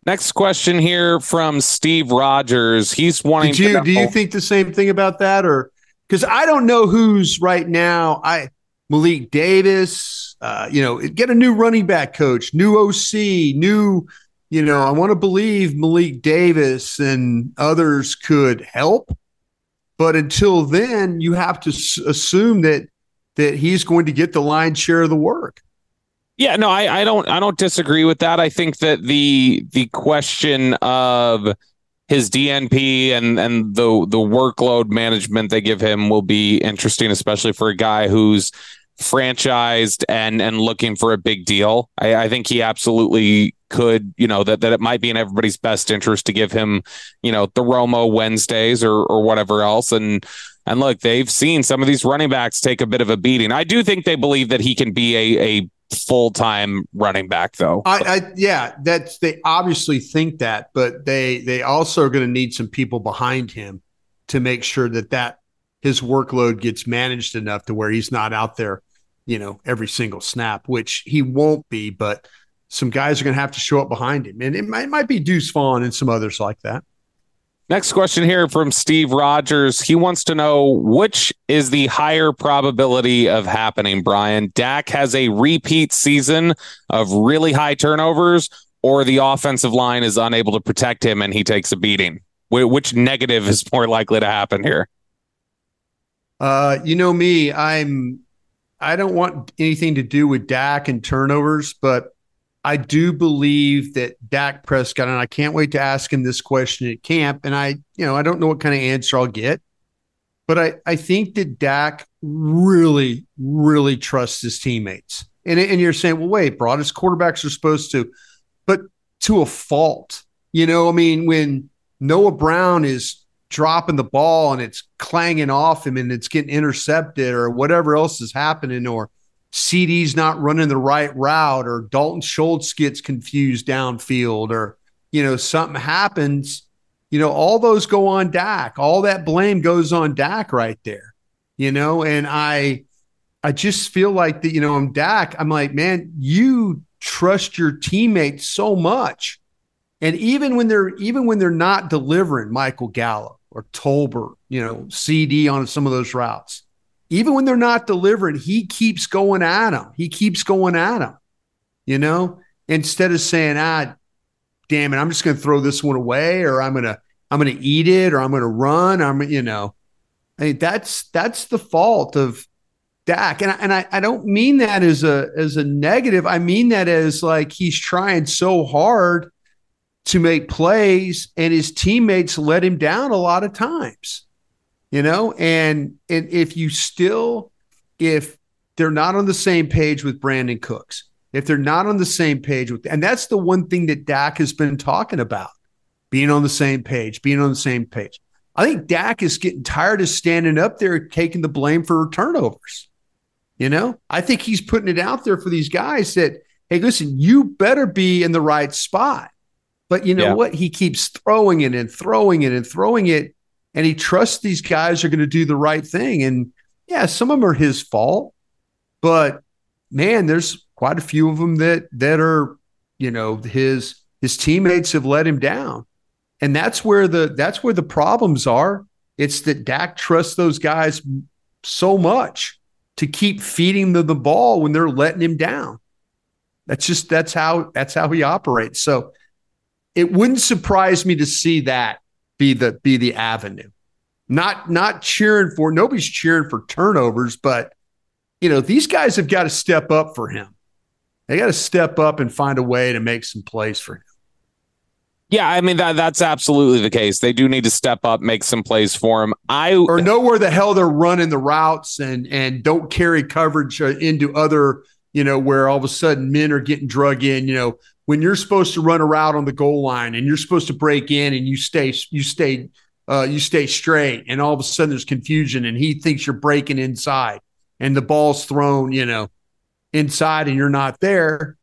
[SPEAKER 3] Next question here from Steve Rogers. He's wanting.
[SPEAKER 4] Did you do you think the same thing about that, or because I don't know who's right now? I Malik Davis. Uh, you know, get a new running back coach, new OC, new. You know, I want to believe Malik Davis and others could help, but until then, you have to s- assume that that he's going to get the lion's share of the work.
[SPEAKER 3] Yeah, no, I, I don't I don't disagree with that. I think that the the question of his DNP and and the the workload management they give him will be interesting, especially for a guy who's franchised and and looking for a big deal. I, I think he absolutely could, you know, that, that it might be in everybody's best interest to give him, you know, the Romo Wednesdays or or whatever else. And and look, they've seen some of these running backs take a bit of a beating. I do think they believe that he can be a a full time running back, though.
[SPEAKER 4] I, I yeah, that's they obviously think that, but they they also are going to need some people behind him to make sure that that his workload gets managed enough to where he's not out there, you know, every single snap, which he won't be, but some guys are going to have to show up behind him. And it might, it might be Deuce Vaughn and some others like that.
[SPEAKER 3] Next question here from Steve Rogers. He wants to know which is the higher probability of happening, Bryan. Dak has a repeat season of really high turnovers, or the offensive line is unable to protect him and he takes a beating. Which negative is more likely to happen here?
[SPEAKER 4] Uh, you know me, I'm I don't want anything to do with Dak and turnovers, but I do believe that Dak Prescott, and I can't wait to ask him this question at camp. And I, you know, I don't know what kind of answer I'll get, but I, I think that Dak really, really trusts his teammates. And, and you're saying, well, wait, Broaddus quarterbacks are supposed to, but to a fault. You know, I mean, when Noah Brown is dropping the ball and it's clanging off him and it's getting intercepted or whatever else is happening, or CeeDee's not running the right route or Dalton Schultz gets confused downfield or, you know, something happens, you know, all those go on Dak. All that blame goes on Dak right there, you know, and I, I just feel like that, you know, I'm Dak. I'm like, man, you trust your teammates so much. And even when they're, even when they're not delivering Michael Gallup or Tolbert, you know, CeeDee on some of those routes, even when they're not delivering, he keeps going at them. He keeps going at them, you know, instead of saying, ah, damn it, I'm just going to throw this one away or I'm going to, I'm going to eat it or I'm going to run. I'm, you know, I mean, that's, that's the fault of Dak. And I, and I, I don't mean that as a, as a negative. I mean that as like, he's trying so hard to make plays and his teammates let him down a lot of times you know? And and if you still if they're not on the same page with Brandin Cooks if they're not on the same page with and that's the one thing that Dak has been talking about being on the same page being on the same page. I think Dak is getting tired of standing up there taking the blame for turnovers you know? I think he's putting it out there for these guys that hey listen you better be in the right spot. But you know yeah. what? He keeps throwing it and throwing it and throwing it and he trusts these guys are going to do the right thing. And yeah, some of them are his fault, but man, there's quite a few of them that that are, you know, his his teammates have let him down, and that's where the that's where the problems are. It's that Dak trusts those guys so much to keep feeding them the ball when they're letting him down. That's just that's how that's how he operates. So it wouldn't surprise me to see that be the be the avenue. Not not cheering for nobody's cheering for turnovers, but you know, these guys have got to step up for him. They got to step up and find a way to make some plays for him.
[SPEAKER 3] Yeah, I mean that that's absolutely the case. They do need to step up, make some plays for him. I
[SPEAKER 4] or know where the hell they're running the routes and and don't carry coverage uh, into other, you know, where all of a sudden men are getting drug in, you know, when you're supposed to run a route on the goal line and you're supposed to break in and you stay you stay uh, you stay straight and all of a sudden there's confusion and he thinks you're breaking inside and the ball's thrown you know inside and you're not there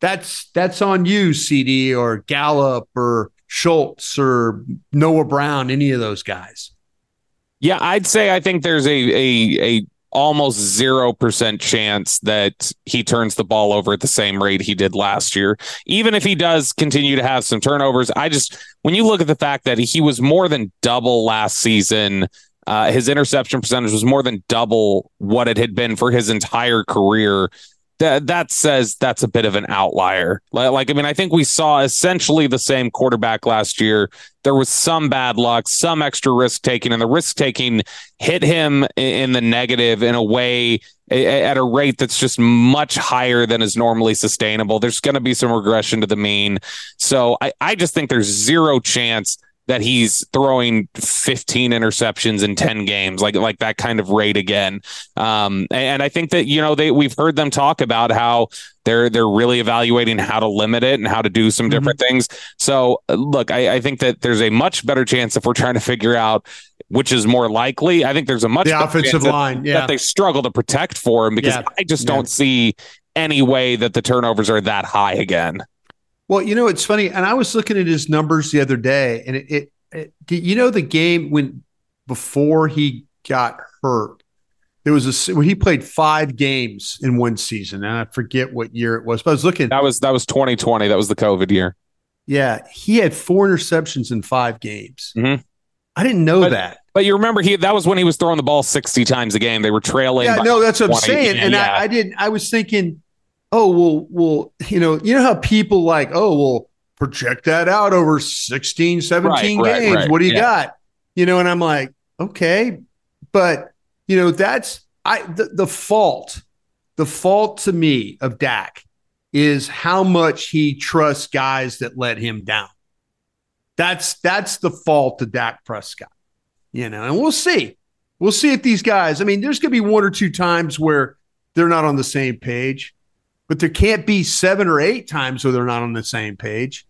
[SPEAKER 4] that's that's on you CeeDee or Gallup or Schultz or Noah Brown any of those guys.
[SPEAKER 3] Yeah I'd say I think there's a a a almost 0% chance that he turns the ball over at the same rate he did last year. Even if he does continue to have some turnovers, I just, when you look at the fact that he was more than double last season, uh, his interception percentage was more than double what it had been for his entire career that that says that's a bit of an outlier. Like, I mean, I think we saw essentially the same quarterback last year. There was some bad luck, some extra risk taking, and the risk taking hit him in the negative in a way at a rate that's just much higher than is normally sustainable. There's going to be some regression to the mean. So I, I just think there's zero chance that he's throwing 15 interceptions in 10 games, like like that kind of rate again. Um, and I think that you know they we've heard them talk about how they're they're really evaluating how to limit it and how to do some mm-hmm. different things. So look, I, I think that there's a much better chance if we're trying to figure out which is more likely. I think there's a much
[SPEAKER 4] the offensive line
[SPEAKER 3] that, yeah. that they struggle to protect for him because yeah. I just don't see any way that the turnovers are that high again.
[SPEAKER 4] Well, you know, it's funny, and I was looking at his numbers the other day, and it, it, it you know, the game when before he got hurt, there was a where he played five games in one season, and I forget what year it was, but I was looking.
[SPEAKER 3] That was that was 2020. That was the COVID year.
[SPEAKER 4] Yeah, he had four interceptions in five games.
[SPEAKER 3] Mm-hmm.
[SPEAKER 4] I didn't know
[SPEAKER 3] but,
[SPEAKER 4] that.
[SPEAKER 3] But you remember he that was when he was throwing the ball 60 times a game. They were trailing.
[SPEAKER 4] Yeah, no, that's what I'm saying. And yeah. I, I didn't I was thinking oh well well you know you know how people like oh well project that out over 16 17 right, games right, what do you yeah. got? You know and i'm like okay but you know that's i the, the fault the fault to me of Dak is how much he trusts guys that let him down. That's that's the fault of Dak Prescott you know and we'll see. We'll see if these guys i mean there's going to be one or two times where they're not on the same page but there can't be seven or eight times where they're not on the same page.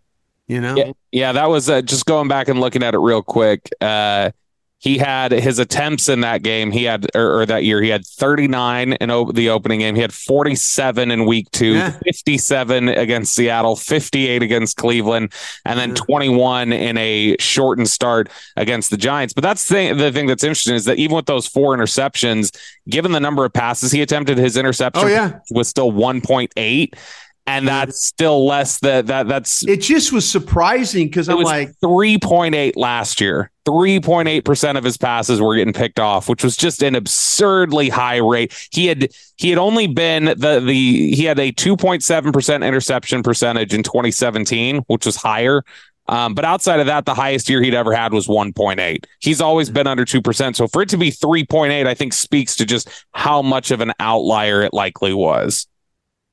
[SPEAKER 4] You know?
[SPEAKER 3] Yeah, yeah that was uh, just going back and looking at it real quick. Uh, he had his attempts in that game. He had or, or that year he had 39 in o- the opening game. He had 47 in week two, yeah. 57 against Seattle, 58 against Cleveland, and then yeah. 21 in a shortened start against the Giants. But that's the thing, the thing that's interesting is that even with those four interceptions, given the number of passes he attempted, his interception oh, yeah. was still 1.8 and that's still less that that that's
[SPEAKER 4] it just was surprising because i'm like
[SPEAKER 3] 3.8 last year 3.8% of his passes were getting picked off which was just an absurdly high rate he had he had only been the the he had a 2.7% interception percentage in 2017 which was higher um, but outside of that, the highest year he'd ever had was 1.8. He's always been under 2%. So for it to be 3.8, I think speaks to just how much of an outlier it likely was.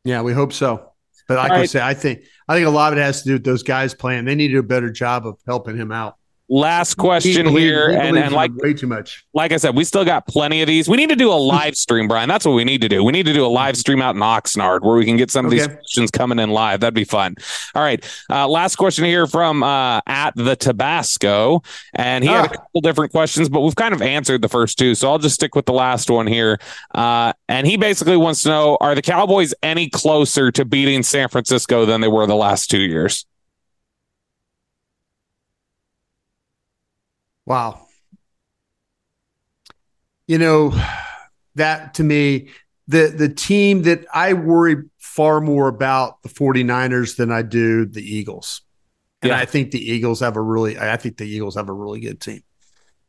[SPEAKER 4] Yeah, we hope so. But like right. I say, I think I think a lot of it has to do with those guys playing. They need to do a better job of helping him out.
[SPEAKER 3] Last question here, and, and like
[SPEAKER 4] way too much.
[SPEAKER 3] Like I said, we still got plenty of these. We need to do a live stream, Bryan. That's what we need to do. We need to do a live stream out in Oxnard where we can get some of okay. these questions coming in live. That'd be fun. All right, uh, last question here from uh, at the Tabasco, and he ah. had a ah. couple different questions, but we've kind of answered the first two, so I'll just stick with the last one here. Uh, and he basically wants to know: Are the Cowboys any closer to beating San Francisco than they were the last two years?
[SPEAKER 4] Wow. You know, that to me, the the team that I worry far more about the 49ers than I do the Eagles. And yeah. I think the Eagles have a really I think the Eagles have a really good team.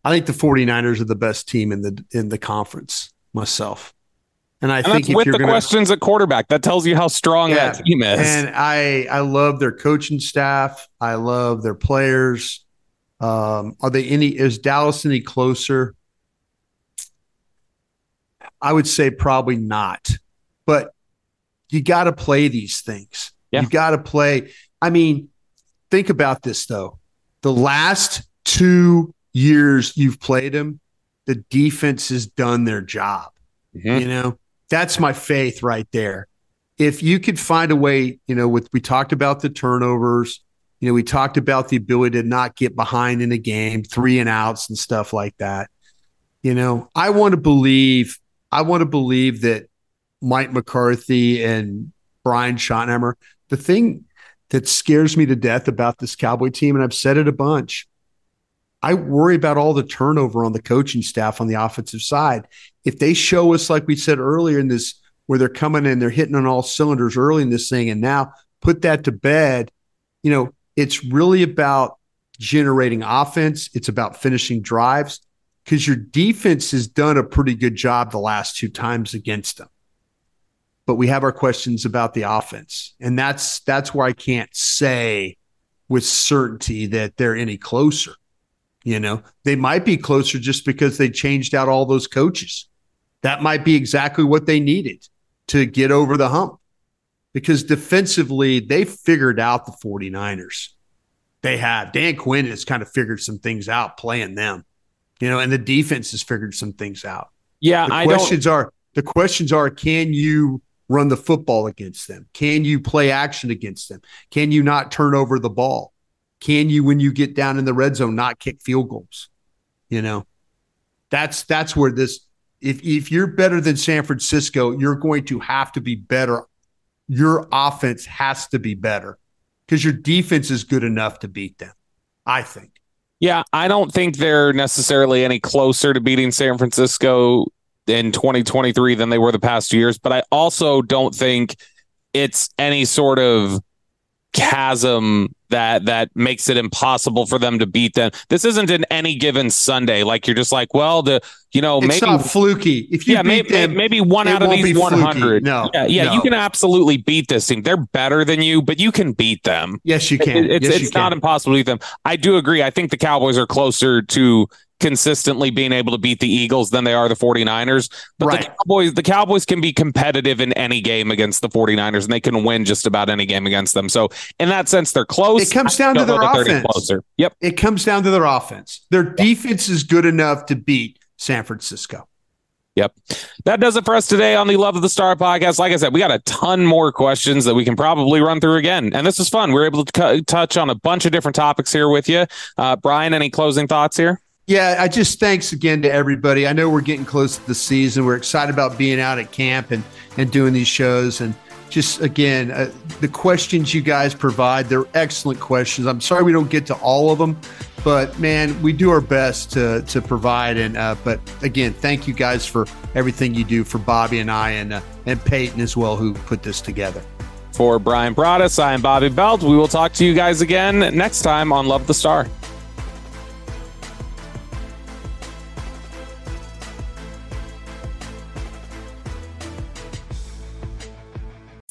[SPEAKER 4] I think the 49ers are the best team in the in the conference myself. And I and think
[SPEAKER 3] with the
[SPEAKER 4] gonna,
[SPEAKER 3] questions at quarterback, that tells you how strong yeah, that team is.
[SPEAKER 4] And I I love their coaching staff. I love their players. Um, are they any? Is Dallas any closer? I would say probably not. But you got to play these things. Yeah. You got to play. I mean, think about this though. The last two years you've played them, the defense has done their job. Mm-hmm. You know, that's my faith right there. If you could find a way, you know, with we talked about the turnovers, you know, we talked about the ability to not get behind in a game, three and outs and stuff like that. You know, I want to believe, I want to believe that Mike McCarthy and Brian Schottenheimer, the thing that scares me to death about this Cowboy team, and I've said it a bunch, I worry about all the turnover on the coaching staff on the offensive side. If they show us, like we said earlier in this, where they're coming in, they're hitting on all cylinders early in this thing, and now put that to bed, you know, it's really about generating offense. It's about finishing drives because your defense has done a pretty good job the last two times against them. But we have our questions about the offense. And that's that's where I can't say with certainty that they're any closer. You know, they might be closer just because they changed out all those coaches. That might be exactly what they needed to get over the hump because defensively, they figured out the 49ers. They have. Dan Quinn has kind of figured some things out playing them, you know, and the defense has figured some things out.
[SPEAKER 3] Yeah,
[SPEAKER 4] the
[SPEAKER 3] I
[SPEAKER 4] questions are the questions are: Can you run the football against them? Can you play action against them? Can you not turn over the ball? Can you, when you get down in the red zone, not kick field goals? You know, that's that's where this. If if you're better than San Francisco, you're going to have to be better. Your offense has to be better because your defense is good enough to beat them. I think.
[SPEAKER 3] Yeah, I don't think they're necessarily any closer to beating San Francisco in 2023 than they were the past two years, but I also don't think it's any sort of chasm that that makes it impossible for them to beat them. This isn't in any given Sunday. Like you're just like, well, the you know
[SPEAKER 4] It's
[SPEAKER 3] maybe
[SPEAKER 4] not fluky. If you
[SPEAKER 3] yeah,
[SPEAKER 4] beat
[SPEAKER 3] maybe
[SPEAKER 4] them,
[SPEAKER 3] maybe one out of these 100.
[SPEAKER 4] fluky. No,
[SPEAKER 3] yeah, yeah,
[SPEAKER 4] no.
[SPEAKER 3] you can absolutely beat this team. They're better than you, but you can beat them.
[SPEAKER 4] Yes, you can.
[SPEAKER 3] It- it's
[SPEAKER 4] Yes,
[SPEAKER 3] it's not
[SPEAKER 4] can.
[SPEAKER 3] impossible to beat them. I do agree. I think the Cowboys are closer to consistently being able to beat the Eagles than they are the 49ers. But the
[SPEAKER 4] Right.
[SPEAKER 3] Cowboys the Cowboys can be competitive in any game against the 49ers and they can win just about any game against them. So in that sense they're close.
[SPEAKER 4] It comes down to their
[SPEAKER 3] that they're any
[SPEAKER 4] offense.
[SPEAKER 3] Yep.
[SPEAKER 4] It comes down to their offense. Their defense is good enough to beat San Francisco.
[SPEAKER 3] Yep. That does it for us today on the Love of the Star podcast. Like I said, we got a ton more questions that we can probably run through again. And this was fun. We are able to touch on a bunch of different topics here with you. Uh, Bryan, any closing thoughts here?
[SPEAKER 4] Yeah, I just thanks again to everybody. I know we're getting close to the season. We're excited about being out at camp and and doing these shows and just again uh, the questions you guys provide they're excellent questions i'm sorry we don't get to all of them but man we do our best to to provide and uh, but again thank you guys for everything you do for bobby and i and uh, and peyton as well who put this together
[SPEAKER 3] For Bryan Broaddus, I am Bobby Belt. We will talk to you guys again next time on Love the Star.